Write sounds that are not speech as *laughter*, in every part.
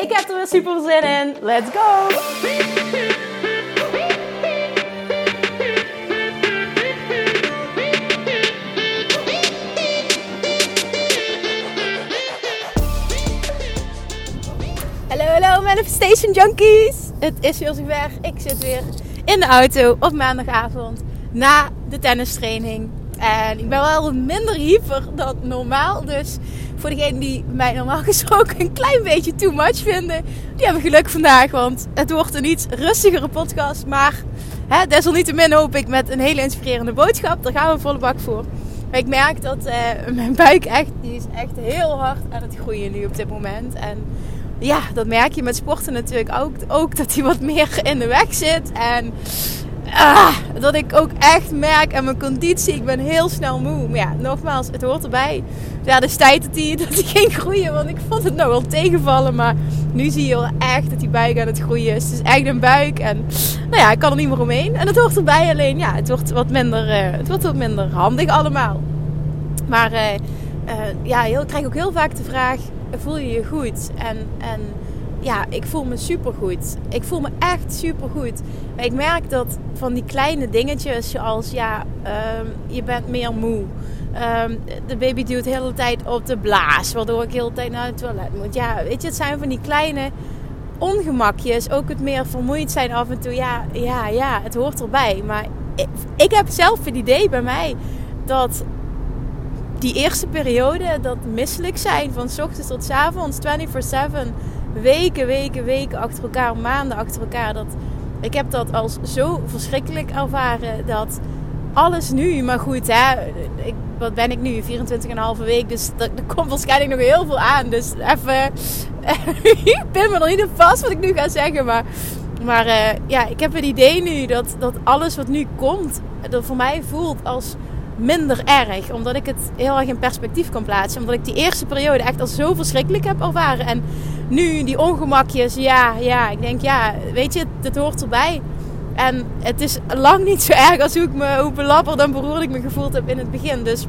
Ik heb er weer super zin in. Let's go! Hallo, hallo Manifestation Junkies! Het is weer zover. Ik zit weer in de auto op maandagavond na de tennistraining. En ik ben wel minder hyper dan normaal. Dus voor degenen die mij normaal *laughs* gesproken een klein beetje too much vinden, die hebben geluk vandaag. Want het wordt een iets rustigere podcast. Maar hè, desalniettemin hoop ik met een hele inspirerende boodschap. Daar gaan we volle bak voor. Maar ik merk dat eh, mijn buik echt, die is echt heel hard aan het groeien nu op dit moment. En ja, dat merk je met sporten natuurlijk ook. Ook dat hij wat meer in de weg zit. En ah, dat ik ook echt merk aan mijn conditie. Ik ben heel snel moe. Maar ja, nogmaals, het hoort erbij. Ja, de tijd dat hij, *laughs* dat ging groeien. Want ik vond het nou wel tegenvallen. Maar nu zie je wel echt dat die buik aan het groeien is. Het is echt een buik. En nou ja, ik kan er niet meer omheen. En het hoort erbij. Alleen ja, het wordt wat minder, uh, het wordt wat minder handig allemaal. Maar uh, uh, ja, ik krijg ook heel vaak de vraag voel je je goed. En, en ja, ik voel me supergoed. Ik voel me echt supergoed. Maar ik merk dat van die kleine dingetjes, zoals ja, um, je bent meer moe. Um, de baby duwt de hele tijd op de blaas, waardoor ik de hele tijd naar het toilet moet. Ja, weet je, het zijn van die kleine ongemakjes. Ook het meer vermoeid zijn af en toe. Ja, ja, ja, het hoort erbij. Maar ik, heb zelf het idee bij mij dat die eerste periode, dat misselijk zijn van s ochtends tot avonds, 24-7, weken, weken, weken achter elkaar, maanden achter elkaar. Dat, ik heb dat als zo verschrikkelijk ervaren dat alles nu, maar goed, hè, ik, wat ben ik nu? 24,5 week, dus er, komt waarschijnlijk nog heel veel aan. Dus even, *laughs* ik ben me er niet op vast wat ik nu ga zeggen, maar, maar uh, ja, ik heb het idee nu dat, dat alles wat nu komt, dat voor mij voelt als minder erg. Omdat ik het heel erg in perspectief kan plaatsen. Omdat ik die eerste periode echt al zo verschrikkelijk heb ervaren. En nu die ongemakjes, ja, ja. Ik denk, ja, weet je, het hoort erbij. En het is lang niet zo erg als hoe, ik me, hoe belabberd en beroerd ik me gevoeld heb in het begin. Dus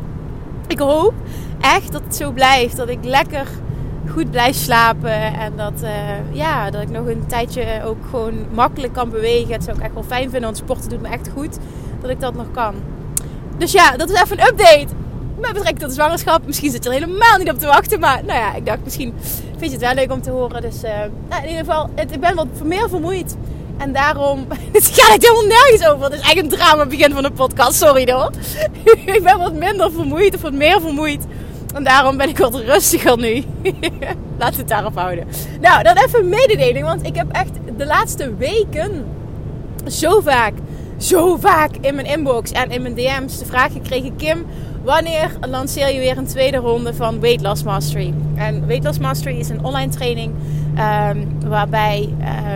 ik hoop echt dat het zo blijft. Dat ik lekker goed blijf slapen. En dat, uh, ja, dat ik nog een tijdje ook gewoon makkelijk kan bewegen. Het zou ik echt wel fijn vinden, want sporten doet me echt goed. Dat ik dat nog kan. Dus ja, dat is even een update. Met betrekking tot zwangerschap. Misschien zit je er helemaal niet op te wachten. Maar nou ja, ik dacht misschien vind je het wel leuk om te horen. Dus uh, nou, in ieder geval, ik ben wat meer vermoeid. En daarom, *laughs* het gaat helemaal nergens over. Het is eigenlijk een drama begin van de podcast. Sorry hoor. *laughs* ik ben wat minder vermoeid of wat meer vermoeid. En daarom ben ik wat rustiger nu. *laughs* Laat het daarop houden. Nou, dan even een mededeling. Want ik heb echt de laatste weken zo vaak zo vaak in mijn inbox en in mijn DM's de vraag gekregen: Kim, wanneer lanceer je weer een tweede ronde van Weight Loss Mastery? En Weight Loss Mastery is een online training um, waarbij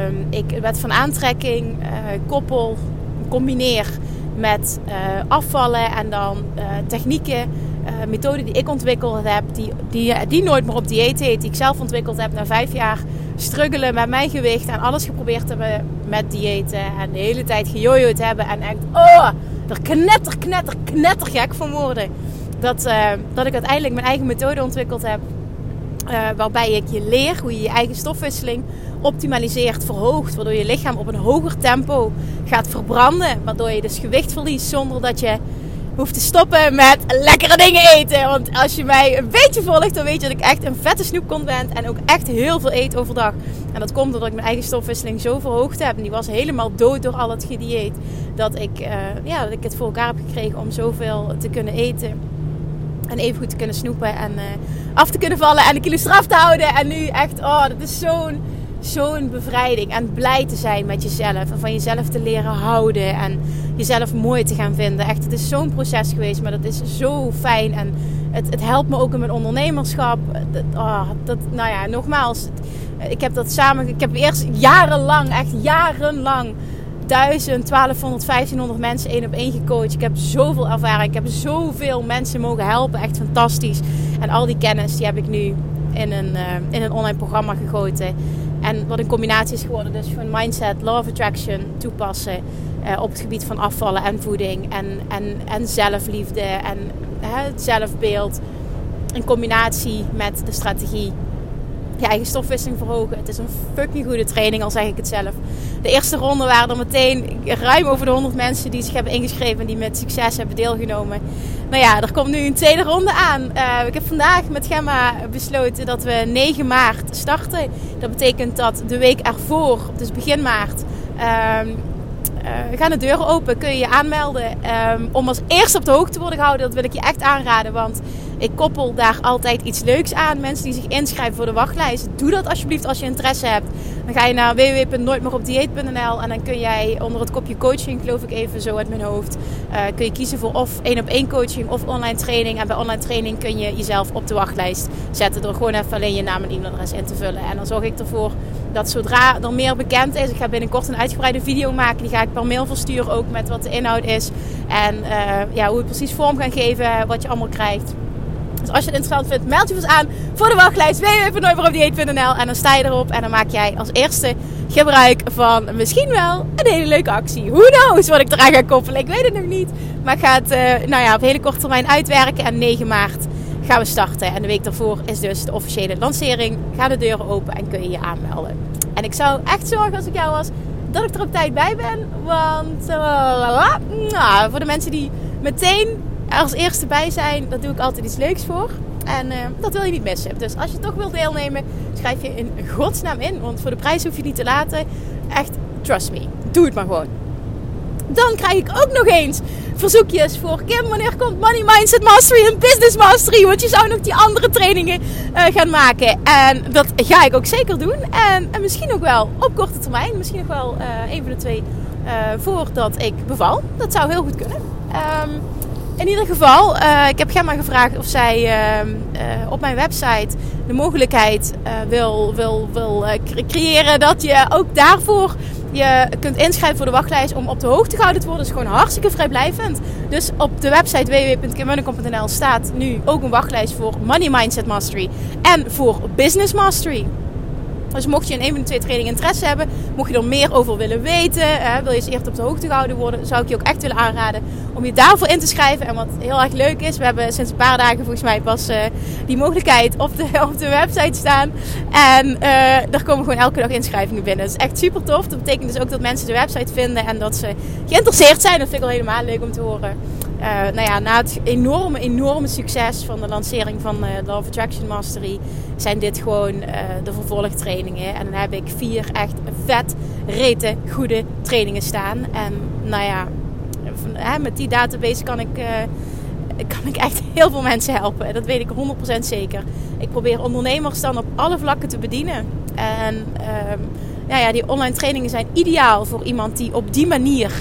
um, ik wet van aantrekking uh, koppel, combineer met uh, afvallen en dan uh, technieken. Uh, methoden die ik ontwikkeld heb, die, die, die nooit meer op dieet heet, die ik zelf ontwikkeld heb na vijf jaar struggelen met mijn gewicht en alles geprobeerd hebben met diëten en de hele tijd gejojoed hebben en echt, oh, er knetter, knetter, knetter gek van worden. Dat, uh, dat ik uiteindelijk mijn eigen methode ontwikkeld heb. Uh, waarbij ik je leer hoe je je eigen stofwisseling optimaliseert, verhoogt. Waardoor je lichaam op een hoger tempo gaat verbranden. Waardoor je dus gewicht verliest zonder dat je hoeft te stoppen met lekkere dingen eten. Want als je mij een beetje volgt, dan weet je dat ik echt een vette snoepkont ben. En ook echt heel veel eet overdag. En dat komt doordat ik mijn eigen stofwisseling zo verhoogd heb. En die was helemaal dood door al het gedieet. Dat ik, uh, ja, dat ik het voor elkaar heb gekregen om zoveel te kunnen eten. En even goed te kunnen snoepen en uh, af te kunnen vallen en de kilo's eraf te houden. En nu echt, oh, dat is zo'n zo'n bevrijding. En blij te zijn met jezelf. En van jezelf te leren houden. En jezelf mooi te gaan vinden. Echt, het is zo'n proces geweest. Maar dat is zo fijn. En het, het helpt me ook in mijn ondernemerschap. Dat, oh, dat, nou ja, nogmaals. Ik heb dat samen, ik heb eerst jarenlang, echt jarenlang 1000, 1200, 1500 mensen één op één gecoacht. Ik heb zoveel ervaring. Ik heb zoveel mensen mogen helpen. Echt fantastisch. En al die kennis die heb ik nu in een, uh, in een online programma gegoten. En wat een combinatie is geworden. Dus van mindset, law of attraction toepassen. Uh, op het gebied van afvallen en voeding. En, en, en zelfliefde en het zelfbeeld. In combinatie met de strategie je eigen stofwisseling verhogen. Het is een fucking goede training, al zeg ik het zelf. De eerste ronde waren er meteen ruim over de 100 mensen die zich hebben ingeschreven en die met succes hebben deelgenomen. Nou ja, er komt nu een tweede ronde aan. Uh, ik heb vandaag met Gemma besloten dat we 9 maart starten. Dat betekent dat de week ervoor, dus begin maart, uh, uh, gaan de deuren open. Kun je je aanmelden um, om als eerste op de hoogte te worden gehouden. Dat wil ik je echt aanraden, want ik koppel daar altijd iets leuks aan. Mensen die zich inschrijven voor de wachtlijst. Doe dat alsjeblieft als je interesse hebt. Dan ga je naar www.nooitmeeropdieet.nl en dan kun jij onder het kopje coaching, geloof ik even zo uit mijn hoofd, uh, kun je kiezen voor of één op één coaching of online training. En bij online training kun je jezelf op de wachtlijst zetten door gewoon even alleen je naam en e-mailadres in te vullen. En dan zorg ik ervoor dat zodra er meer bekend is, ik ga binnenkort een uitgebreide video maken. Die ga ik per mail versturen ook met wat de inhoud is. En uh, ja, hoe we precies vorm gaan geven, wat je allemaal krijgt. Dus als je het interessant vindt, meld je ons aan voor de wachtlijst www.nooitmeeropdieet.nl en dan sta je erop en dan maak jij als eerste gebruik van misschien wel een hele leuke actie. Who knows wat ik eraan ga koppelen, ik weet het nog niet. Maar gaat uh, nou ja, op hele korte termijn uitwerken en 9 maart gaan we starten. En de week daarvoor is dus de officiële lancering. Gaan de deuren open en kun je je aanmelden. En ik zou echt zorgen als ik jou was dat ik er op tijd bij ben. Want uh, nou, voor de mensen die meteen als eerste bij zijn, daar doe ik altijd iets leuks voor. En uh, dat wil je niet missen. Dus als je toch wilt deelnemen, schrijf je in godsnaam in. Want voor de prijs hoef je niet te laten. Echt, trust me. Doe het maar gewoon. Dan krijg ik ook nog eens verzoekjes voor Kim. Wanneer komt Money Mindset Mastery en Business Mastery? Want je zou nog die andere trainingen uh, gaan maken. En dat ga ik ook zeker doen. En, en misschien ook wel op korte termijn. Misschien nog wel uh, een van de twee voordat ik beval. Dat zou heel goed kunnen. Um, in ieder geval, uh, ik heb Gemma gevraagd of zij uh, uh, op mijn website de mogelijkheid wil, wil, wil creëren dat je ook daarvoor je kunt inschrijven voor de wachtlijst om op de hoogte gehouden te worden. Dat is gewoon hartstikke vrijblijvend. Dus op de website www.kimmunnekom.nl staat nu ook een wachtlijst voor Money Mindset Mastery en voor Business Mastery. Dus mocht je in een van de twee trainingen interesse hebben, mocht je er meer over willen weten, hè, wil je eens eerst op de hoogte gehouden worden, zou ik je ook echt willen aanraden om je daarvoor in te schrijven. En wat heel erg leuk is, we hebben sinds een paar dagen volgens mij pas uh, die mogelijkheid op de, *laughs* op de website staan. En daar komen gewoon elke dag inschrijvingen binnen. Dat is echt super tof. Dat betekent dus ook dat mensen de website vinden en dat ze geïnteresseerd zijn. Dat vind ik al helemaal leuk om te horen. Uh, nou ja, na het enorme, enorme succes van de lancering van uh, Love Attraction Mastery zijn dit gewoon uh, de vervolgtrainingen. En dan heb ik vier echt vet, rete, goede trainingen staan. En nou ja, van, met die database kan ik, kan ik echt heel veel mensen helpen. Dat weet ik 100% zeker. Ik probeer ondernemers dan op alle vlakken te bedienen. En ehm, nou ja, die online trainingen zijn ideaal voor iemand die op die manier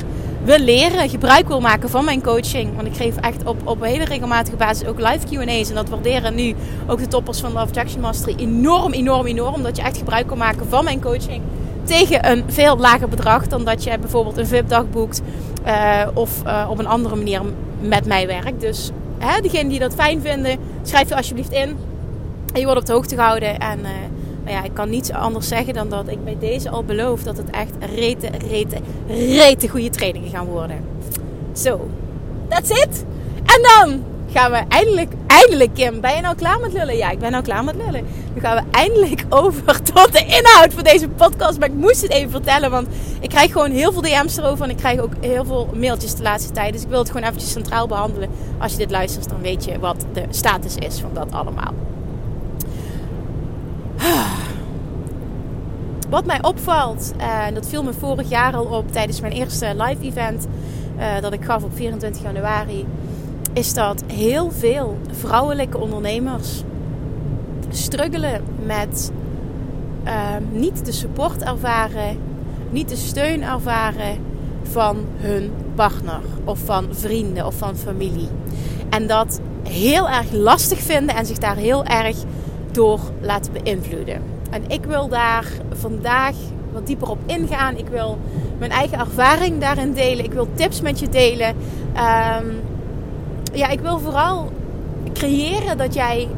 wil leren, gebruik wil maken van mijn coaching. Want ik geef echt op, op een hele regelmatige basis ook live QA's. En dat waarderen nu ook de toppers van Love Jackson Mastery enorm, enorm, enorm. Dat je echt gebruik kan maken van mijn coaching. Tegen een veel lager bedrag dan dat je bijvoorbeeld een VIP-dag boekt. Uh, of uh, op een andere manier met mij werkt. Dus hè, degenen die dat fijn vinden, schrijf je alsjeblieft in. En je wordt op de hoogte gehouden. En uh, nou ja, ik kan niets anders zeggen dan dat ik bij deze al beloof dat het echt rete, rete, rete goede trainingen gaan worden. Zo, that's it. En dan gaan we eindelijk, eindelijk Kim, ben je nou klaar met lullen? Ja, ik ben nou klaar met lullen. Nu gaan we eindelijk *laughs* over tot de inhoud van deze podcast. Maar ik moest het even vertellen, want ik krijg gewoon heel veel DM's erover. En ik krijg ook heel veel mailtjes de laatste tijd. Dus ik wil het gewoon eventjes centraal behandelen. Als je dit luistert, dan weet je wat de status is van dat allemaal. Wat mij opvalt, en dat viel me vorig jaar al op tijdens mijn eerste live event uh, dat ik gaf op 24 januari, is dat heel veel vrouwelijke ondernemers struggelen met uh, niet de support ervaren, niet de steun ervaren van hun partner of van vrienden of van familie. En dat heel erg lastig vinden en zich daar heel erg door laten beïnvloeden. En ik wil daar vandaag wat dieper op ingaan. Ik wil mijn eigen ervaring daarin delen. Ik wil tips met je delen. Um, ja, ik wil vooral creëren dat jij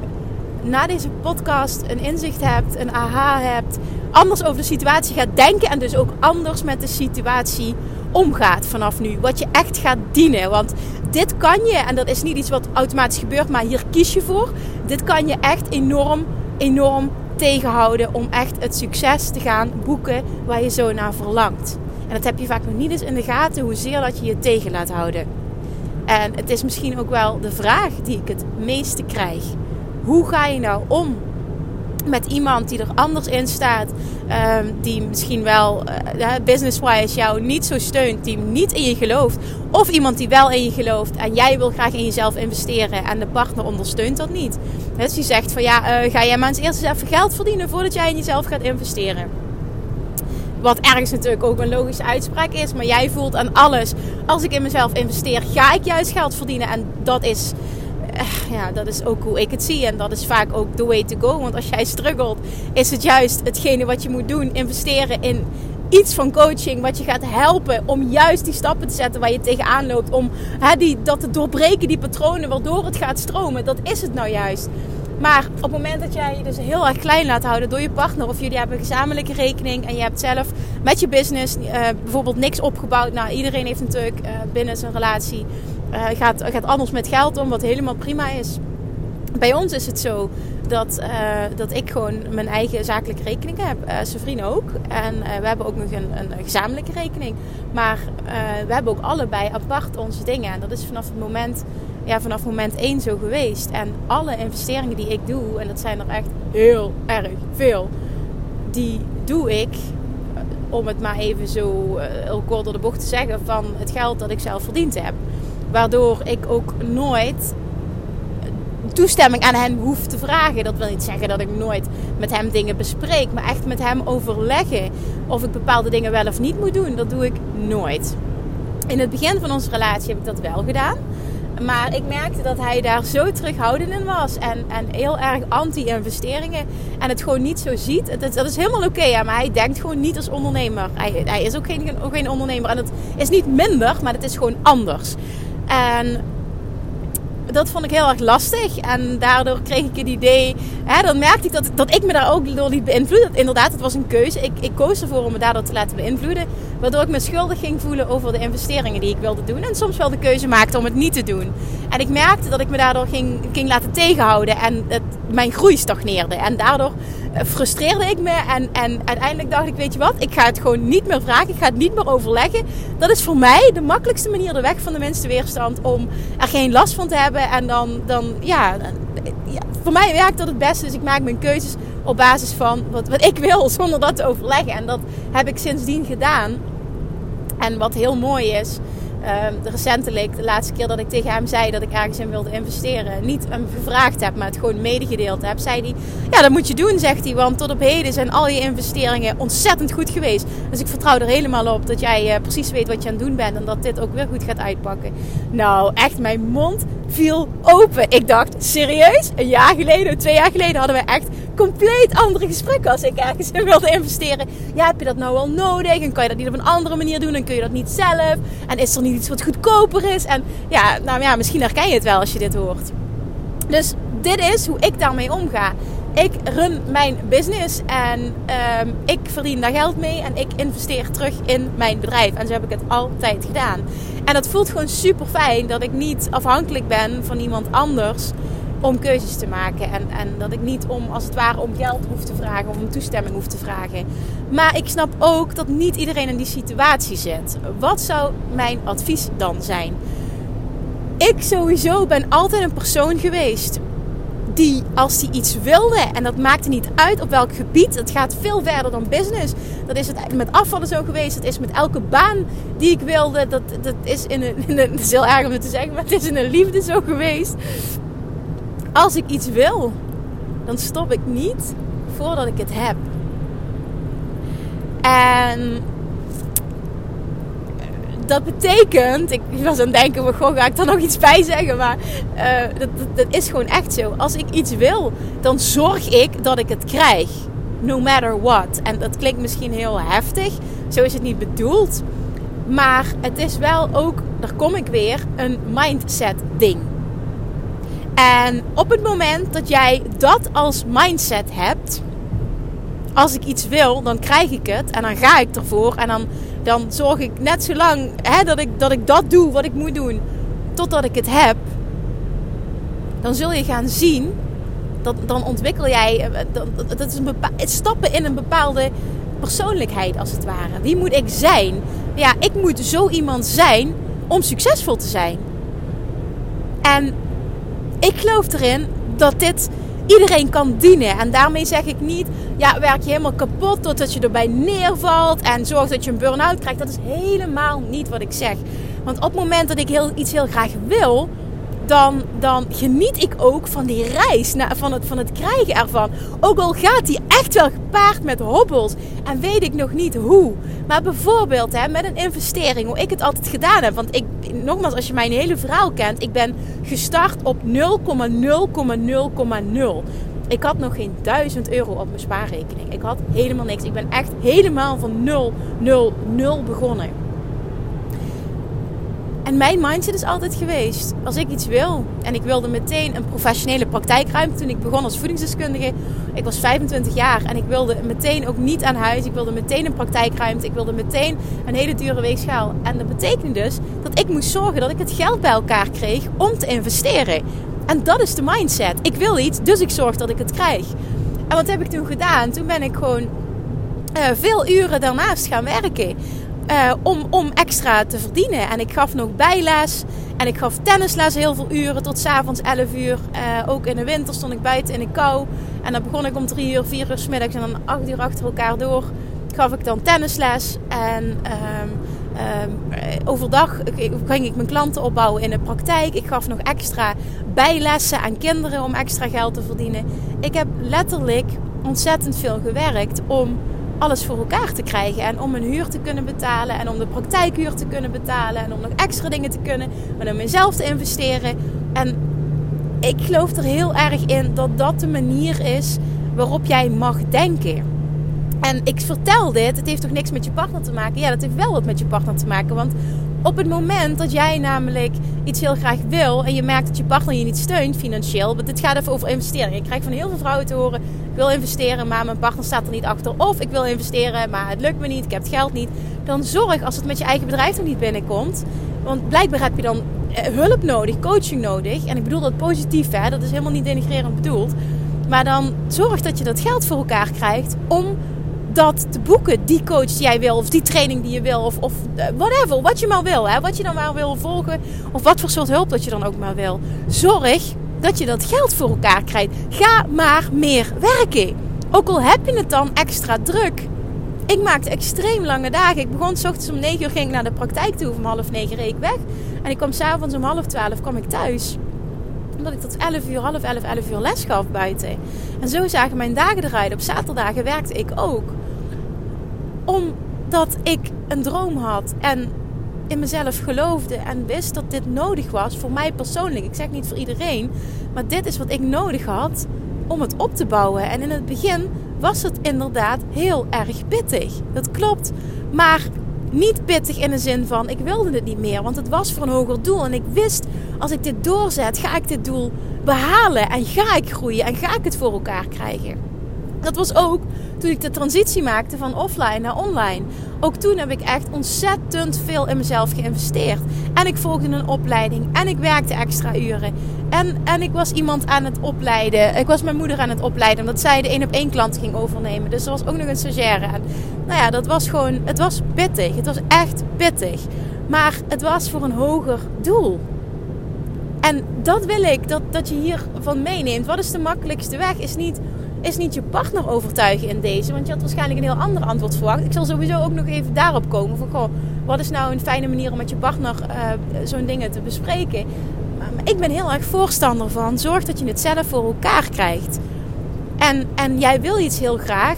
na deze podcast een inzicht hebt, een aha hebt, anders over de situatie gaat denken en dus ook anders met de situatie omgaat vanaf nu. Wat je echt gaat dienen. Want dit kan je, en dat is niet iets wat automatisch gebeurt, maar hier kies je voor. Dit kan je echt enorm, enorm tegenhouden om echt het succes te gaan boeken waar je zo naar verlangt. En dat heb je vaak nog niet eens in de gaten hoezeer dat je je tegen laat houden. En het is misschien ook wel de vraag die ik het meeste krijg. Hoe ga je nou om met iemand die er anders in staat, um, die misschien wel uh, business-wise jou niet zo steunt, die niet in je gelooft, of iemand die wel in je gelooft en jij wil graag in jezelf investeren en de partner ondersteunt dat niet. Dus die zegt van ja, uh, ga jij maar eens eerst eens even geld verdienen voordat jij in jezelf gaat investeren. Wat ergens natuurlijk ook een logische uitspraak is. Maar jij voelt aan alles. Als ik in mezelf investeer, ga ik juist geld verdienen. En dat is, eh, ja, dat is ook hoe ik het zie. En dat is vaak ook the way to go. Want als jij struggelt, is het juist hetgene wat je moet doen. Investeren in iets van coaching wat je gaat helpen om juist die stappen te zetten waar je tegenaan loopt. Om hè, die, dat te doorbreken, die patronen waardoor het gaat stromen. Dat is het nou juist. Maar op het moment dat jij je dus heel erg klein laat houden door je partner, of jullie hebben een gezamenlijke rekening en je hebt zelf met je business uh, bijvoorbeeld niks opgebouwd. Nou, iedereen heeft natuurlijk uh, binnen zijn relatie uh, gaat, gaat anders met geld om, wat helemaal prima is. Bij ons is het zo dat, dat ik gewoon mijn eigen zakelijke rekening heb. vrienden ook. En we hebben ook nog een, een gezamenlijke rekening. Maar we hebben ook allebei apart onze dingen. En dat is vanaf het moment ja, vanaf moment 1 zo geweest. En alle investeringen die ik doe, en dat zijn er echt heel erg veel, die doe ik, eh, om het maar even zo uh, heel kort door de bocht te zeggen, van het geld dat ik zelf verdiend heb. Waardoor ik ook nooit toestemming aan hem hoef te vragen. Dat wil niet zeggen dat ik nooit met hem dingen bespreek, maar echt met hem overleggen of ik bepaalde dingen wel of niet moet doen. Dat doe ik nooit. In het begin van onze relatie heb ik dat wel gedaan. Maar ik merkte dat hij daar zo terughoudend in was. En, en heel erg anti-investeringen. En het gewoon niet zo ziet. Dat, dat is helemaal oké. Maar hij denkt gewoon niet als ondernemer. Hij, hij is ook geen, ook geen ondernemer. En het is niet minder, maar het is gewoon anders. En dat vond ik heel erg lastig. En daardoor kreeg ik het idee. Hè, dan merkte ik dat, dat ik me daar ook door liet beïnvloeden. Inderdaad, het was een keuze. Ik, ik koos ervoor om me daardoor te laten beïnvloeden. Waardoor ik me schuldig ging voelen over de investeringen die ik wilde doen. En soms wel de keuze maakte om het niet te doen. En ik merkte dat ik me daardoor ging, ging laten tegenhouden. En het, mijn groei stagneerde. En daardoor frustreerde ik me. En, en uiteindelijk dacht ik, weet je wat? Ik ga het gewoon niet meer vragen. Ik ga het niet meer overleggen. Dat is voor mij de makkelijkste manier, de weg van de minste weerstand. Om er geen last van te hebben. En dan, dan ja, ja voor mij werkt dat het beste. Dus ik maak mijn keuzes op basis van wat, wat ik wil, *laughs* zonder dat te overleggen. En dat heb ik sindsdien gedaan. En wat heel mooi is, uh, recentelijk, de laatste keer dat ik tegen hem zei dat ik ergens in wilde investeren, niet hem gevraagd heb, maar het gewoon medegedeeld heb, zei hij: Ja, dat moet je doen, zegt hij. Want tot op heden zijn al je investeringen ontzettend goed geweest. Dus ik vertrouw er helemaal op dat jij uh, precies weet wat je aan het doen bent en dat dit ook weer goed gaat uitpakken. Nou, echt, mijn mond viel open. Ik dacht: Serieus? Een jaar geleden, twee jaar geleden hadden we echt compleet andere gesprekken als ik ergens in wilde investeren. Ja, heb je dat nou wel nodig? En kan je dat niet op een andere manier doen? En kun je dat niet zelf? En is er niet iets wat goedkoper is? En ja, nou ja, misschien herken je het wel als je dit hoort. Dus dit is hoe ik daarmee omga. Ik run mijn business en um, ik verdien daar geld mee en ik investeer terug in mijn bedrijf. En zo heb ik het altijd gedaan. En dat voelt gewoon super fijn dat ik niet afhankelijk ben van iemand anders om keuzes te maken. En, en dat ik niet om, als het ware, om geld hoef te vragen, om toestemming hoef te vragen. Maar ik snap ook dat niet iedereen in die situatie zit. Wat zou mijn advies dan zijn? Ik sowieso ben altijd een persoon geweest die als die iets wilde, en dat maakte niet uit op welk gebied, het gaat veel verder dan business. Dat is het met afvallen zo geweest, het is met elke baan die ik wilde, dat, dat is in een, in is heel erg om het te zeggen, maar het is in een liefde zo geweest als ik iets wil, dan stop ik niet voordat ik het heb. En dat betekent, ik was aan het denken, goh, ga ik daar nog iets bij zeggen? Maar uh, dat, dat, is gewoon echt zo. Als ik iets wil, dan zorg ik dat ik het krijg. no matter what. En dat klinkt misschien heel heftig, zo is het niet bedoeld. Maar het is wel ook, daar kom ik weer, een mindset ding. En op het moment dat jij dat als mindset hebt, als ik iets wil, dan krijg ik het en dan ga ik ervoor en dan, dan zorg ik net zo lang hè, dat, ik, dat ik dat doe wat ik moet doen, totdat ik het heb. Dan zul je gaan zien, dat, dan ontwikkel jij, eh, dat, dat is een bepaal, stappen in een bepaalde persoonlijkheid als het ware. Wie moet ik zijn? Ja, ik moet zo iemand zijn om succesvol te zijn. En ik geloof erin dat dit iedereen kan dienen. En daarmee zeg ik niet, ja, werk je helemaal kapot totdat je erbij neervalt en zorg dat je een burn-out krijgt. Dat is helemaal niet wat ik zeg. Want op het moment dat ik heel, iets heel graag wil, dan, dan geniet ik ook van die reis, van het, van het krijgen ervan. Ook al gaat die echt wel gepaard met hobbels en weet ik nog niet hoe. Maar bijvoorbeeld hè, met een investering, hoe ik het altijd gedaan heb. Want ik, nogmaals, als je mijn hele verhaal kent, ik ben gestart op 0,0,0,0. Ik had nog geen 1000 euro op mijn spaarrekening. Ik had helemaal niks. Ik ben echt helemaal van 0, 0, 0 begonnen. En mijn mindset is altijd geweest, als ik iets wil en ik wilde meteen een professionele praktijkruimte toen ik begon als voedingsdeskundige. Ik was 25 jaar en ik wilde meteen ook niet aan huis. Ik wilde meteen een praktijkruimte. Ik wilde meteen een hele dure weegschaal. En dat betekende dus dat ik moest zorgen dat ik het geld bij elkaar kreeg om te investeren. En dat is de mindset. Ik wil iets, dus ik zorg dat ik het krijg. En wat heb ik toen gedaan? Toen ben ik gewoon uh, veel uren daarnaast gaan werken. Uh, om, om extra te verdienen. En ik gaf nog bijles. En ik gaf tennisles heel veel uren tot s'avonds 11 uur. Uh, ook in de winter stond ik buiten in de kou. En dan begon ik om 3 uur, 4 uur s middags en dan 8 uur achter elkaar door. Gaf ik dan tennisles. En um, um, overdag ging ik mijn klanten opbouwen in de praktijk. Ik gaf nog extra bijlessen aan kinderen om extra geld te verdienen. Ik heb letterlijk ontzettend veel gewerkt om alles voor elkaar te krijgen. En om een huur te kunnen betalen. En om de praktijkhuur te kunnen betalen. En om nog extra dingen te kunnen. En om mezelf te investeren. En ik geloof er heel erg in dat dat de manier is waarop jij mag denken. En ik vertel dit, het heeft toch niks met je partner te maken? Ja, dat heeft wel wat met je partner te maken. Want op het moment dat jij namelijk iets heel graag wil en je merkt dat je partner je niet steunt financieel, want dit gaat even over investeringen. Ik krijg van heel veel vrouwen te horen: wil investeren, maar mijn partner staat er niet achter. Of ik wil investeren, maar het lukt me niet, ik heb het geld niet. Dan zorg als het met je eigen bedrijf nog niet binnenkomt. Want blijkbaar heb je dan eh, hulp nodig, coaching nodig. En ik bedoel dat positief, hè? dat is helemaal niet denigrerend bedoeld. Maar dan zorg dat je dat geld voor elkaar krijgt om dat te boeken, die coach die jij wil, of die training die je wil, of, of eh, whatever, wat je maar wil, hè, wat je dan maar wil volgen, of wat voor soort hulp dat je dan ook maar wil. Zorg dat je dat geld voor elkaar krijgt. Ga maar meer werken. Ook al heb je het dan extra druk. Ik maakte extreem lange dagen. Ik begon s ochtends om 9 uur, ging ik naar de praktijk toe. Om half 9 reed ik weg. En ik kwam s'avonds om half 12 kwam ik thuis. Omdat ik tot 11 uur, half 11, 11 uur les gaf buiten. En zo zagen mijn dagen eruit. Op zaterdagen werkte ik ook omdat ik een droom had en in mezelf geloofde en wist dat dit nodig was voor mij persoonlijk. Ik zeg niet voor iedereen, maar dit is wat ik nodig had om het op te bouwen. En in het begin was het inderdaad heel erg pittig. Dat klopt. Maar niet pittig in de zin van ik wilde het niet meer, want het was voor een hoger doel. En ik wist, als ik dit doorzet, ga ik dit doel behalen en ga ik groeien en ga ik het voor elkaar krijgen. Dat was ook toen ik de transitie maakte van offline naar online. Ook toen heb ik echt ontzettend veel in mezelf geïnvesteerd. En ik volgde een opleiding. En ik werkte extra uren. En, en ik was iemand aan het opleiden. Ik was mijn moeder aan het opleiden. Omdat zij de één op één klant ging overnemen. Dus er was ook nog een stagiaire. En nou ja, dat was gewoon... Het was pittig. Het was echt pittig. Maar het was voor een hoger doel. En dat wil ik, dat, dat je hiervan meeneemt. Wat is de makkelijkste weg? Is niet is niet je partner overtuigen in deze? Want je had waarschijnlijk een heel ander antwoord verwacht. Ik zal sowieso ook nog even daarop komen. Van, goh, wat is nou een fijne manier om met je partner uh, zo'n dingen te bespreken? Maar ik ben heel erg voorstander van. Zorg dat je het zelf voor elkaar krijgt. En, en jij wil iets heel graag.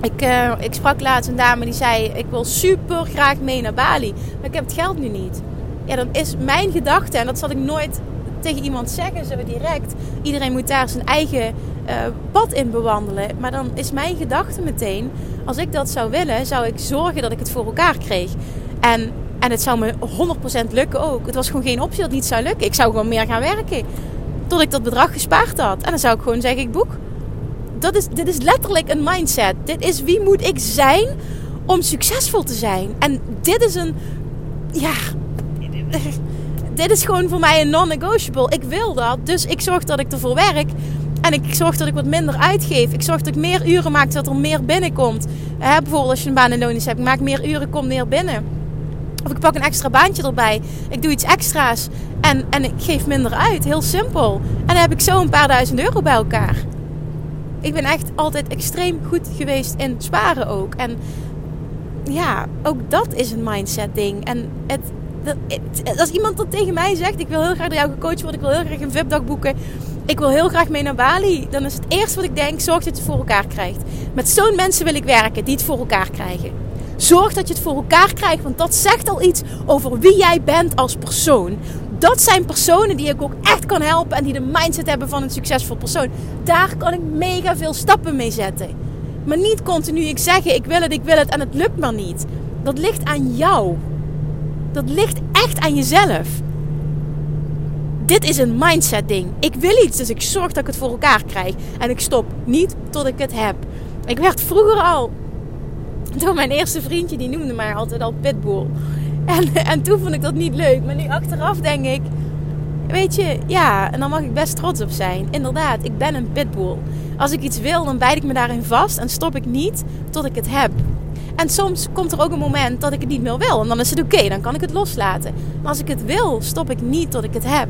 Ik, uh, ik sprak laatst een dame die zei: Ik wil super graag mee naar Bali. Maar ik heb het geld nu niet. Ja, dan is mijn gedachte, en dat zat ik nooit tegen iemand zeggen, zo direct. Iedereen moet daar zijn eigen uh, pad in bewandelen. Maar dan is mijn gedachte meteen, als ik dat zou willen, zou ik zorgen dat ik het voor elkaar kreeg. En, en het zou me 100% lukken ook. Het was gewoon geen optie dat het niet zou lukken. Ik zou gewoon meer gaan werken. Tot ik dat bedrag gespaard had. En dan zou ik gewoon zeggen, ik boek. Dat is, dit is letterlijk een mindset. Dit is wie moet ik zijn om succesvol te zijn. En dit is een... Ja... Dit is gewoon voor mij een non-negotiable. Ik wil dat. Dus ik zorg dat ik ervoor werk. En ik zorg dat ik wat minder uitgeef. Ik zorg dat ik meer uren maak, zodat er meer binnenkomt. Bijvoorbeeld als je een baan in loondienst hebt. Ik maak meer uren, komt meer binnen. Of ik pak een extra baantje erbij. Ik doe iets extra's. En, en ik geef minder uit. Heel simpel. En dan heb ik zo een paar duizend euro bij elkaar. Ik ben echt altijd extreem goed geweest in sparen ook. En ja, ook dat is een mindset ding. En het, als iemand dat tegen mij zegt, ik wil heel graag door jou gecoacht worden, ik wil heel graag een VIP-dag boeken, ik wil heel graag mee naar Bali, dan is het eerste wat ik denk, zorg dat je het voor elkaar krijgt. Met zo'n mensen wil ik werken die het voor elkaar krijgen. Zorg dat je het voor elkaar krijgt, want dat zegt al iets over wie jij bent als persoon. Dat zijn personen die ik ook echt kan helpen en die de mindset hebben van een succesvol persoon. Daar kan ik mega veel stappen mee zetten. Maar niet continu ik zeggen ik wil het, ik wil het en het lukt maar niet. Dat ligt aan jou. Dat ligt echt aan jezelf. Dit is een mindset ding. Ik wil iets, dus ik zorg dat ik het voor elkaar krijg. En ik stop niet tot ik het heb. Ik werd vroeger al door mijn eerste vriendje, die noemde mij altijd al pitbull. En, en toen vond ik dat niet leuk. Maar nu achteraf denk ik, weet je, ja, en dan mag ik best trots op zijn. Inderdaad, ik ben een pitbull. Als ik iets wil, dan bijt ik me daarin vast en stop ik niet tot ik het heb. En soms komt er ook een moment dat ik het niet meer wil. En dan is het oké, dan kan ik het loslaten. Maar als ik het wil, stop ik niet tot ik het heb.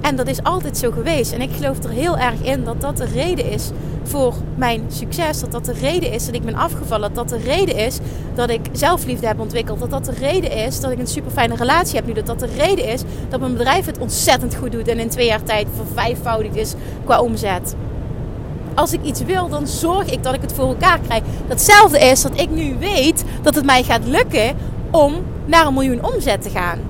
En dat is altijd zo geweest. En ik geloof er heel erg in dat dat de reden is voor mijn succes. Dat dat de reden is dat ik ben afgevallen. Dat dat de reden is dat ik zelfliefde heb ontwikkeld. Dat dat de reden is dat ik een super fijne relatie heb nu. Dat dat de reden is dat mijn bedrijf het ontzettend goed doet. En in twee jaar tijd vervijfvoudigd is qua omzet. Als ik iets wil, dan zorg ik dat ik het voor elkaar krijg. Datzelfde is dat ik nu weet dat het mij gaat lukken om naar een miljoen omzet te gaan.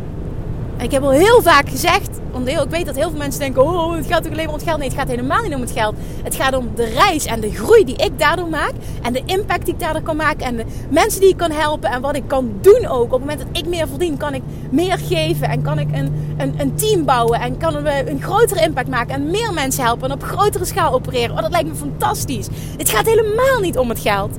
Ik heb al heel vaak gezegd, want ik weet dat heel veel mensen denken: oh, het gaat toch alleen om het geld? Nee, het gaat helemaal niet om het geld. Het gaat om de reis en de groei die ik daardoor maak. En de impact die ik daardoor kan maken. En de mensen die ik kan helpen. En wat ik kan doen ook. Op het moment dat ik meer verdien, kan ik meer geven. En kan ik een, een, een team bouwen. En kan we een grotere impact maken. En meer mensen helpen. En op grotere schaal opereren. Oh, dat lijkt me fantastisch. Het gaat helemaal niet om het geld.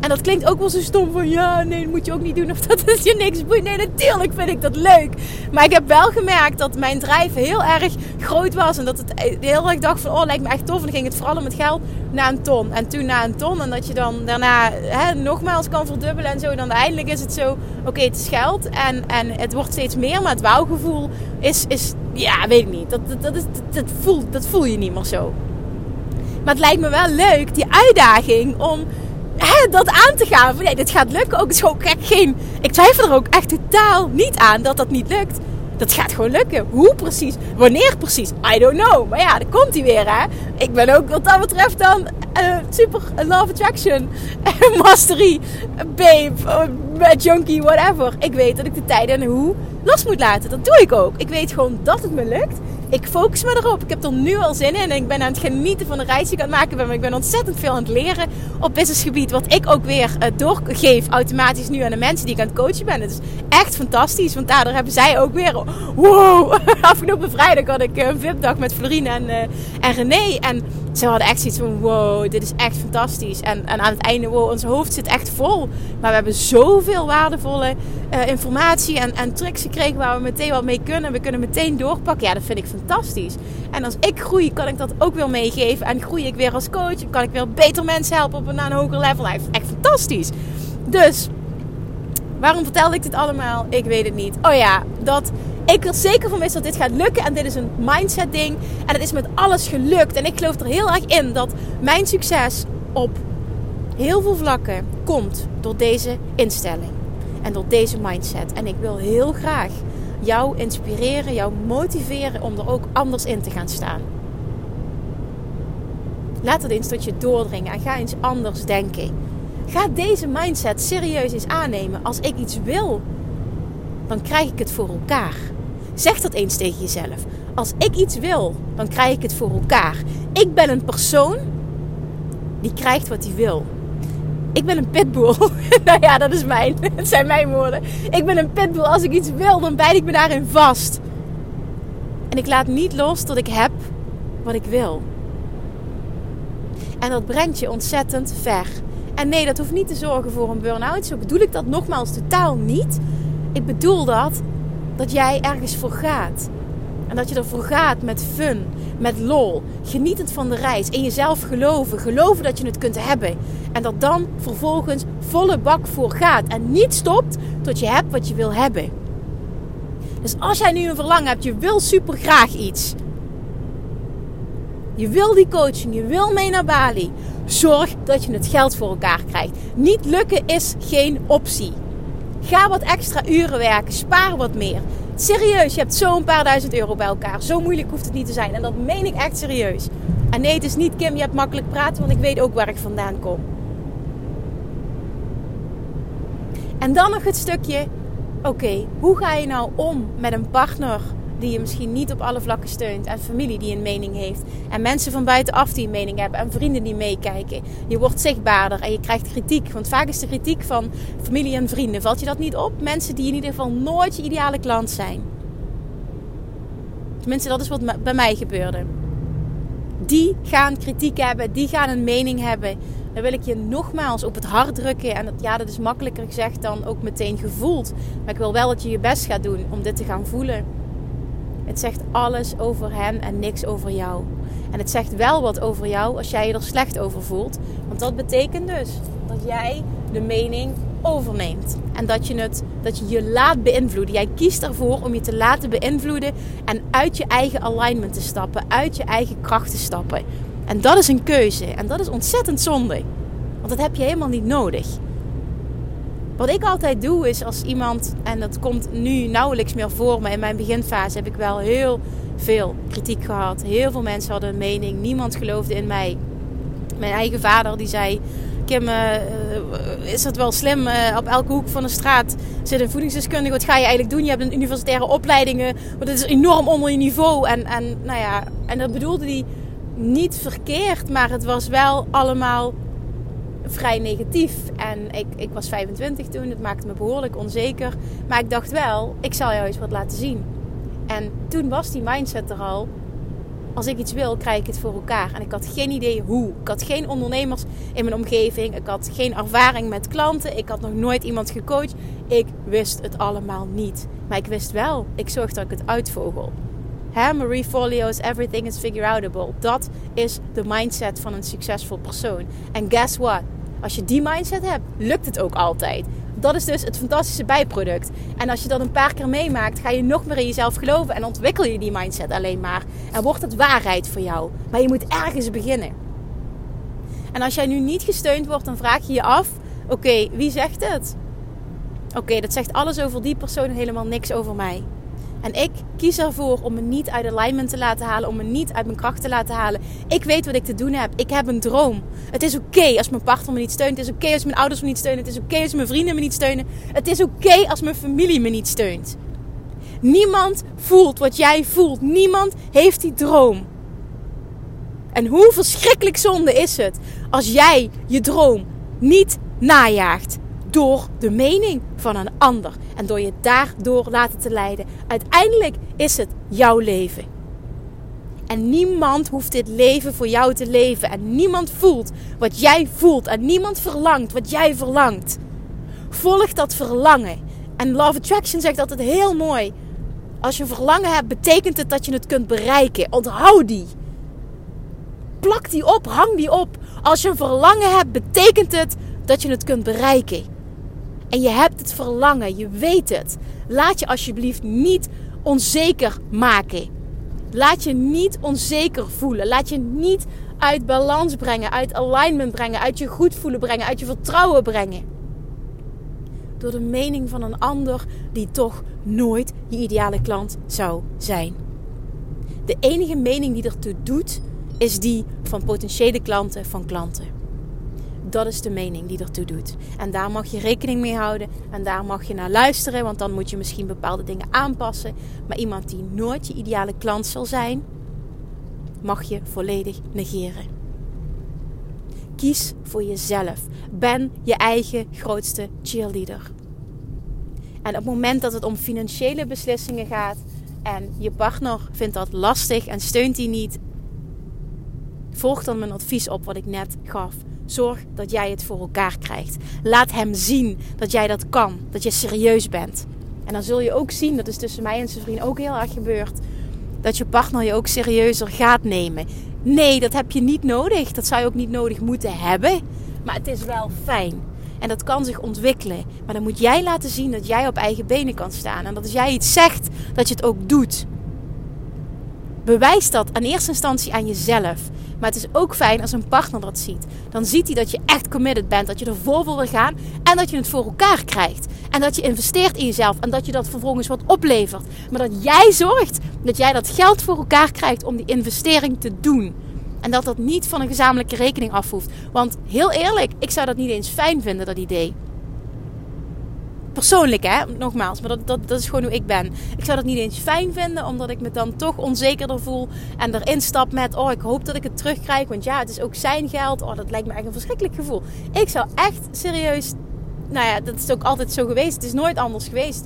En dat klinkt ook wel zo stom van ja, nee, dat moet je ook niet doen of *laughs* dat is je niks boeit. Nee, natuurlijk vind ik dat leuk. Maar ik heb wel gemerkt dat mijn drijf heel erg groot was. En dat het heel erg dacht van oh, lijkt me echt tof. En dan ging het vooral om het geld naar een ton. En toen naar een ton. En dat je dan daarna hè, nogmaals kan verdubbelen en zo. Dan uiteindelijk is het zo, oké, het is geld. En, en het wordt steeds meer. Maar het wauwgevoel is, is ja, weet ik niet. Dat, dat, is, dat, voel, dat voel je niet meer zo. Maar het lijkt me wel leuk, die uitdaging om dat aan te gaan. Nee, dit gaat lukken. Ook, is gewoon geen. Ik twijfel er ook echt totaal niet aan dat dat niet lukt. Dat gaat gewoon lukken. Hoe precies? Wanneer precies? I don't know. Maar ja, dan komt hij weer, hè. Ik ben ook wat dat betreft dan uh, super love attraction. *laughs* mastery. Babe. Junkie, whatever. Ik weet dat ik de tijd en hoe los moet laten. Dat doe ik ook. Ik weet gewoon dat het me lukt ik focus me erop. Ik heb er nu al zin in. En ik ben aan het genieten van de reis die ik aan het maken ben. ik ben ontzettend veel aan het leren op businessgebied. Wat ik ook weer uh, doorgeef automatisch nu aan de mensen die ik aan het coachen ben. Het is echt fantastisch. Want daardoor hebben zij ook weer... Wow! *laughs* Afgelopen vrijdag had ik een VIP-dag met Florine en, uh, en René. En ze hadden echt zoiets van: wow, dit is echt fantastisch. En, en aan het einde, wow, ons hoofd zit echt vol. Maar we hebben zoveel waardevolle uh, informatie en, en tricks gekregen waar we meteen wat mee kunnen. We kunnen meteen doorpakken. Ja, dat vind ik fantastisch. En als ik groei, kan ik dat ook weer meegeven. En groei ik weer als coach. Kan ik weer beter mensen helpen op een, hoger level. Echt, echt fantastisch. Dus, waarom vertelde ik dit allemaal? Ik weet het niet. Oh ja, dat ik er zeker van wist dat dit gaat lukken. En dit is een mindset ding. En het is met alles gelukt. En ik geloof er heel erg in dat mijn succes op heel veel vlakken komt door deze instelling. En door deze mindset. En ik wil heel graag jou inspireren, jou motiveren om er ook anders in te gaan staan. Laat het eens tot je doordringen en ga eens anders denken. Ga deze mindset serieus eens aannemen. Als ik iets wil, dan krijg ik het voor elkaar. Zeg dat eens tegen jezelf. Als ik iets wil, dan krijg ik het voor elkaar. Ik ben een persoon die krijgt wat hij wil. Ik ben een pitbull. *laughs* nou ja, dat is mijn. *laughs* Het zijn mijn woorden. Ik ben een pitbull. Als ik iets wil, dan bijt ik me daarin vast. En ik laat niet los tot ik heb wat ik wil. En dat brengt je ontzettend ver. En nee, dat hoeft niet te zorgen voor een burn-out. Zo bedoel ik dat nogmaals totaal niet. Ik bedoel dat dat jij ergens voor gaat. En dat je ervoor gaat met fun, met lol. Genietend van de reis. In jezelf geloven. Geloven dat je het kunt hebben. En dat dan vervolgens volle bak voor gaat. En niet stopt tot je hebt wat je wil hebben. Dus als jij nu een verlangen hebt, je wil super graag iets. Je wil die coaching, je wil mee naar Bali. Zorg dat je het geld voor elkaar krijgt. Niet lukken is geen optie. Ga wat extra uren werken, spaar wat meer. Serieus, je hebt zo'n paar duizend euro bij elkaar. Zo moeilijk hoeft het niet te zijn. En dat meen ik echt serieus. En nee, het is niet Kim, je hebt makkelijk praten, want ik weet ook waar ik vandaan kom. En dan nog het stukje, oké, hoe ga je nou om met een partner die je misschien niet op alle vlakken steunt. En familie die een mening heeft. En mensen van buitenaf die een mening hebben. En vrienden die meekijken. Je wordt zichtbaarder en je krijgt kritiek. Want vaak is de kritiek van familie en vrienden. Valt je dat niet op? Mensen die in ieder geval nooit je ideale klant zijn. Tenminste, dat is wat bij mij gebeurde. Die gaan kritiek hebben, die gaan een mening hebben. Dan wil ik je nogmaals op het hart drukken. En dat, ja, dat is makkelijker gezegd dan ook meteen gevoeld. Maar ik wil wel dat je je best gaat doen om dit te gaan voelen. Het zegt alles over hen en niks over jou. En het zegt wel wat over jou als jij je er slecht over voelt. Want dat betekent dus dat jij de mening overneemt. En dat je, het, dat je je laat beïnvloeden. Jij kiest ervoor om je te laten beïnvloeden en uit je eigen alignment te stappen, uit je eigen kracht te stappen. En dat is een keuze. En dat is ontzettend zonde. Want dat heb je helemaal niet nodig. Wat ik altijd doe is als iemand, en dat komt nu nauwelijks meer voor, maar in mijn beginfase heb ik wel heel veel kritiek gehad. Heel veel mensen hadden een mening, niemand geloofde in mij. Mijn eigen vader die zei: Kim, uh, is dat wel slim? Uh, op elke hoek van de straat zit een voedingsdeskundige. Wat ga je eigenlijk doen? Je hebt een universitaire opleidingen. Maar dat is enorm onder je niveau. En, en, nou ja, en dat bedoelde hij niet verkeerd, maar het was wel allemaal vrij negatief. En ik, ik was 25 toen, het maakte me behoorlijk onzeker. Maar ik dacht wel, ik zal jou eens wat laten zien. En toen was die mindset er al. Als ik iets wil, krijg ik het voor elkaar. En ik had geen idee hoe. Ik had geen ondernemers in mijn omgeving. Ik had geen ervaring met klanten. Ik had nog nooit iemand gecoacht. Ik wist het allemaal niet. Maar ik wist wel, ik zorg dat ik het uitvogel. Hè, Forleo's Everything is Figure Outable. Dat is de mindset van een succesvol persoon. En guess what? Als je die mindset hebt, lukt het ook altijd. Dat is dus het fantastische bijproduct. En als je dat een paar keer meemaakt, ga je nog meer in jezelf geloven en ontwikkel je die mindset alleen maar. En wordt het waarheid voor jou. Maar je moet ergens beginnen. En als jij nu niet gesteund wordt, dan vraag je je af: oké, wie zegt het? Oké, dat zegt alles over die persoon en helemaal niks over mij. En ik kies ervoor om me niet uit alignment te laten halen, om me niet uit mijn kracht te laten halen. Ik weet wat ik te doen heb. Ik heb een droom. Het is oké als mijn partner me niet steunt. Het is oké als mijn ouders me niet steunen. Het is oké als mijn vrienden me niet steunen. Het is oké als mijn familie me niet steunt. Niemand voelt wat jij voelt. Niemand heeft die droom. En hoe verschrikkelijk zonde is het als jij je droom niet najaagt door de mening van een ander en door je daardoor laten te leiden. Uiteindelijk is het jouw leven. En niemand hoeft dit leven voor jou te leven. En niemand voelt wat jij voelt. En niemand verlangt wat jij verlangt. Volg dat verlangen. En Love Attraction zegt altijd heel mooi. Als je verlangen hebt, betekent het dat je het kunt bereiken. Onthoud die. Plak die op, hang die op. Als je een verlangen hebt, betekent het dat je het kunt bereiken. En je hebt het verlangen, je weet het. Laat je alsjeblieft niet onzeker maken. Laat je niet onzeker voelen. Laat je niet uit balans brengen, uit alignment brengen, uit je goed voelen brengen, uit je vertrouwen brengen. Door de mening van een ander die toch nooit je ideale klant zou zijn. De enige mening die ertoe doet, is die van potentiële klanten van klanten Dat is de mening die ertoe doet. En daar mag je rekening mee houden. En daar mag je naar luisteren. Want dan moet je misschien bepaalde dingen aanpassen. Maar iemand die nooit je ideale klant zal zijn, mag je volledig negeren. Kies voor jezelf. Ben je eigen grootste cheerleader. En op het moment dat het om financiële beslissingen gaat en je partner vindt dat lastig en steunt die niet, volg dan mijn advies op wat ik net gaf. Zorg dat jij het voor elkaar krijgt. Laat hem zien dat jij dat kan, dat je serieus bent. En dan zul je ook zien, dat is tussen mij en zijn vriend ook heel erg gebeurd, dat je partner je ook serieuzer gaat nemen. Nee, dat heb je niet nodig. Dat zou je ook niet nodig moeten hebben. Maar het is wel fijn. En dat kan zich ontwikkelen. Maar dan moet jij laten zien dat jij op eigen benen kan staan. En dat als jij iets zegt, dat je het ook doet. Bewijs dat aan eerste instantie aan jezelf. Maar het is ook fijn als een partner dat ziet. Dan ziet hij dat je echt committed bent, dat je er vol wil gaan en dat je het voor elkaar krijgt. En dat je investeert in jezelf en dat je dat vervolgens wat oplevert. Maar dat jij zorgt dat jij dat geld voor elkaar krijgt om die investering te doen. En dat dat niet van een gezamenlijke rekening af hoeft. Want heel eerlijk, ik zou dat niet eens fijn vinden, dat idee. Persoonlijk, hè, nogmaals, maar dat, dat, dat is gewoon hoe ik ben. Ik zou dat niet eens fijn vinden, omdat ik me dan toch onzekerder voel en erin stap met: oh, ik hoop dat ik het terugkrijg, want ja, het is ook zijn geld. Oh, dat lijkt me echt een verschrikkelijk gevoel. Ik zou echt serieus, nou ja, dat is ook altijd zo geweest. Het is nooit anders geweest.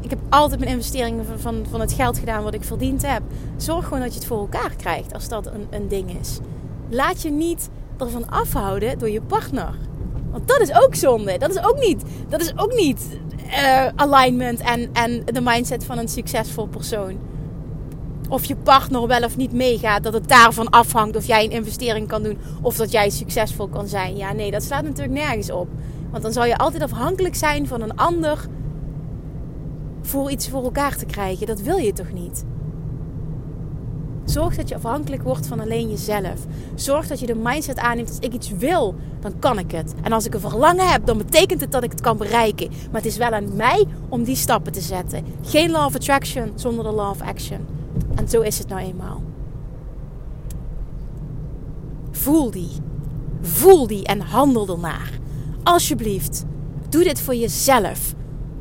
Ik heb altijd mijn investeringen van, van, van het geld gedaan wat ik verdiend heb. Zorg gewoon dat je het voor elkaar krijgt als dat een, een ding is. Laat je niet ervan afhouden door je partner. Want dat is ook zonde. Dat is ook niet, dat is ook niet uh, alignment en, en de mindset van een succesvol persoon. Of je partner wel of niet meegaat, dat het daarvan afhangt of jij een investering kan doen of dat jij succesvol kan zijn. Ja, nee, dat slaat natuurlijk nergens op. Want dan zou je altijd afhankelijk zijn van een ander voor iets voor elkaar te krijgen. Dat wil je toch niet? Zorg dat je afhankelijk wordt van alleen jezelf. Zorg dat je de mindset aanneemt: als ik iets wil, dan kan ik het. En als ik een verlangen heb, dan betekent het dat ik het kan bereiken. Maar het is wel aan mij om die stappen te zetten. Geen law of attraction zonder de law of action. En zo is het nou eenmaal. Voel die. Voel die en handel ernaar. Alsjeblieft, doe dit voor jezelf.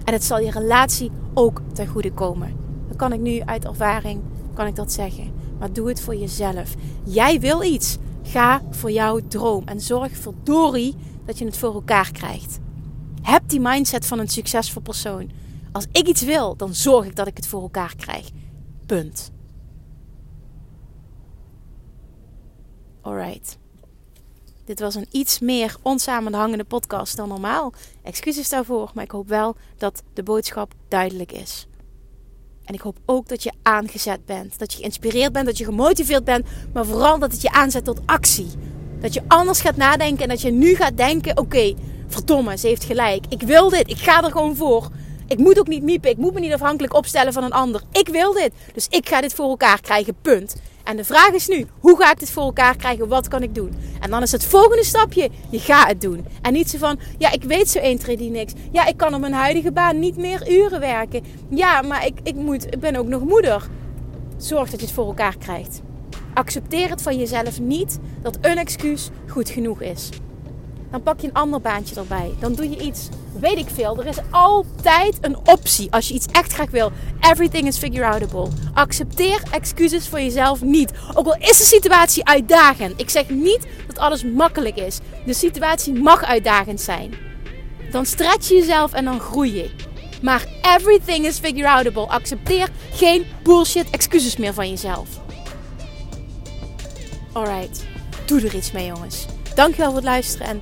En het zal je relatie ook ten goede komen. Dan kan ik nu uit ervaring kan ik dat zeggen. Maar doe het voor jezelf. Jij wil iets. Ga voor jouw droom. En zorg verdorie dat je het voor elkaar krijgt. Heb die mindset van een succesvol persoon. Als ik iets wil, dan zorg ik dat ik het voor elkaar krijg. Punt. Alright. Dit was een iets meer onsamenhangende podcast dan normaal. Excuses daarvoor, maar ik hoop wel dat de boodschap duidelijk is. En ik hoop ook dat je aangezet bent. Dat je geïnspireerd bent, dat je gemotiveerd bent. Maar vooral dat het je aanzet tot actie. Dat je anders gaat nadenken en dat je nu gaat denken: oké, verdomme, ze heeft gelijk. Ik wil dit. Ik ga er gewoon voor. Ik moet ook niet miepen. Ik moet me niet afhankelijk opstellen van een ander. Ik wil dit. Dus ik ga dit voor elkaar krijgen. Punt. En de vraag is nu: hoe ga ik dit voor elkaar krijgen? Wat kan ik doen? En dan is het volgende stapje: je gaat het doen. En niet zo van: ja, ik weet zo 1, 2, die niks. Ja, ik kan op mijn huidige baan niet meer uren werken. Ja, maar ik, ik, moet, ik ben ook nog moeder. Zorg dat je het voor elkaar krijgt. Accepteer het van jezelf niet dat een excuus goed genoeg is. Dan pak je een ander baantje erbij. Dan doe je iets. Weet ik veel. Er is altijd een optie als je iets echt graag wil. Everything is figure outable. Accepteer excuses voor jezelf niet. Ook al is de situatie uitdagend. Ik zeg niet dat alles makkelijk is. De situatie mag uitdagend zijn. Dan stretch je jezelf en dan groei je. Maar everything is figure outable. Accepteer geen bullshit excuses meer van jezelf. Alright. Doe er iets mee, jongens. Dankjewel voor het luisteren en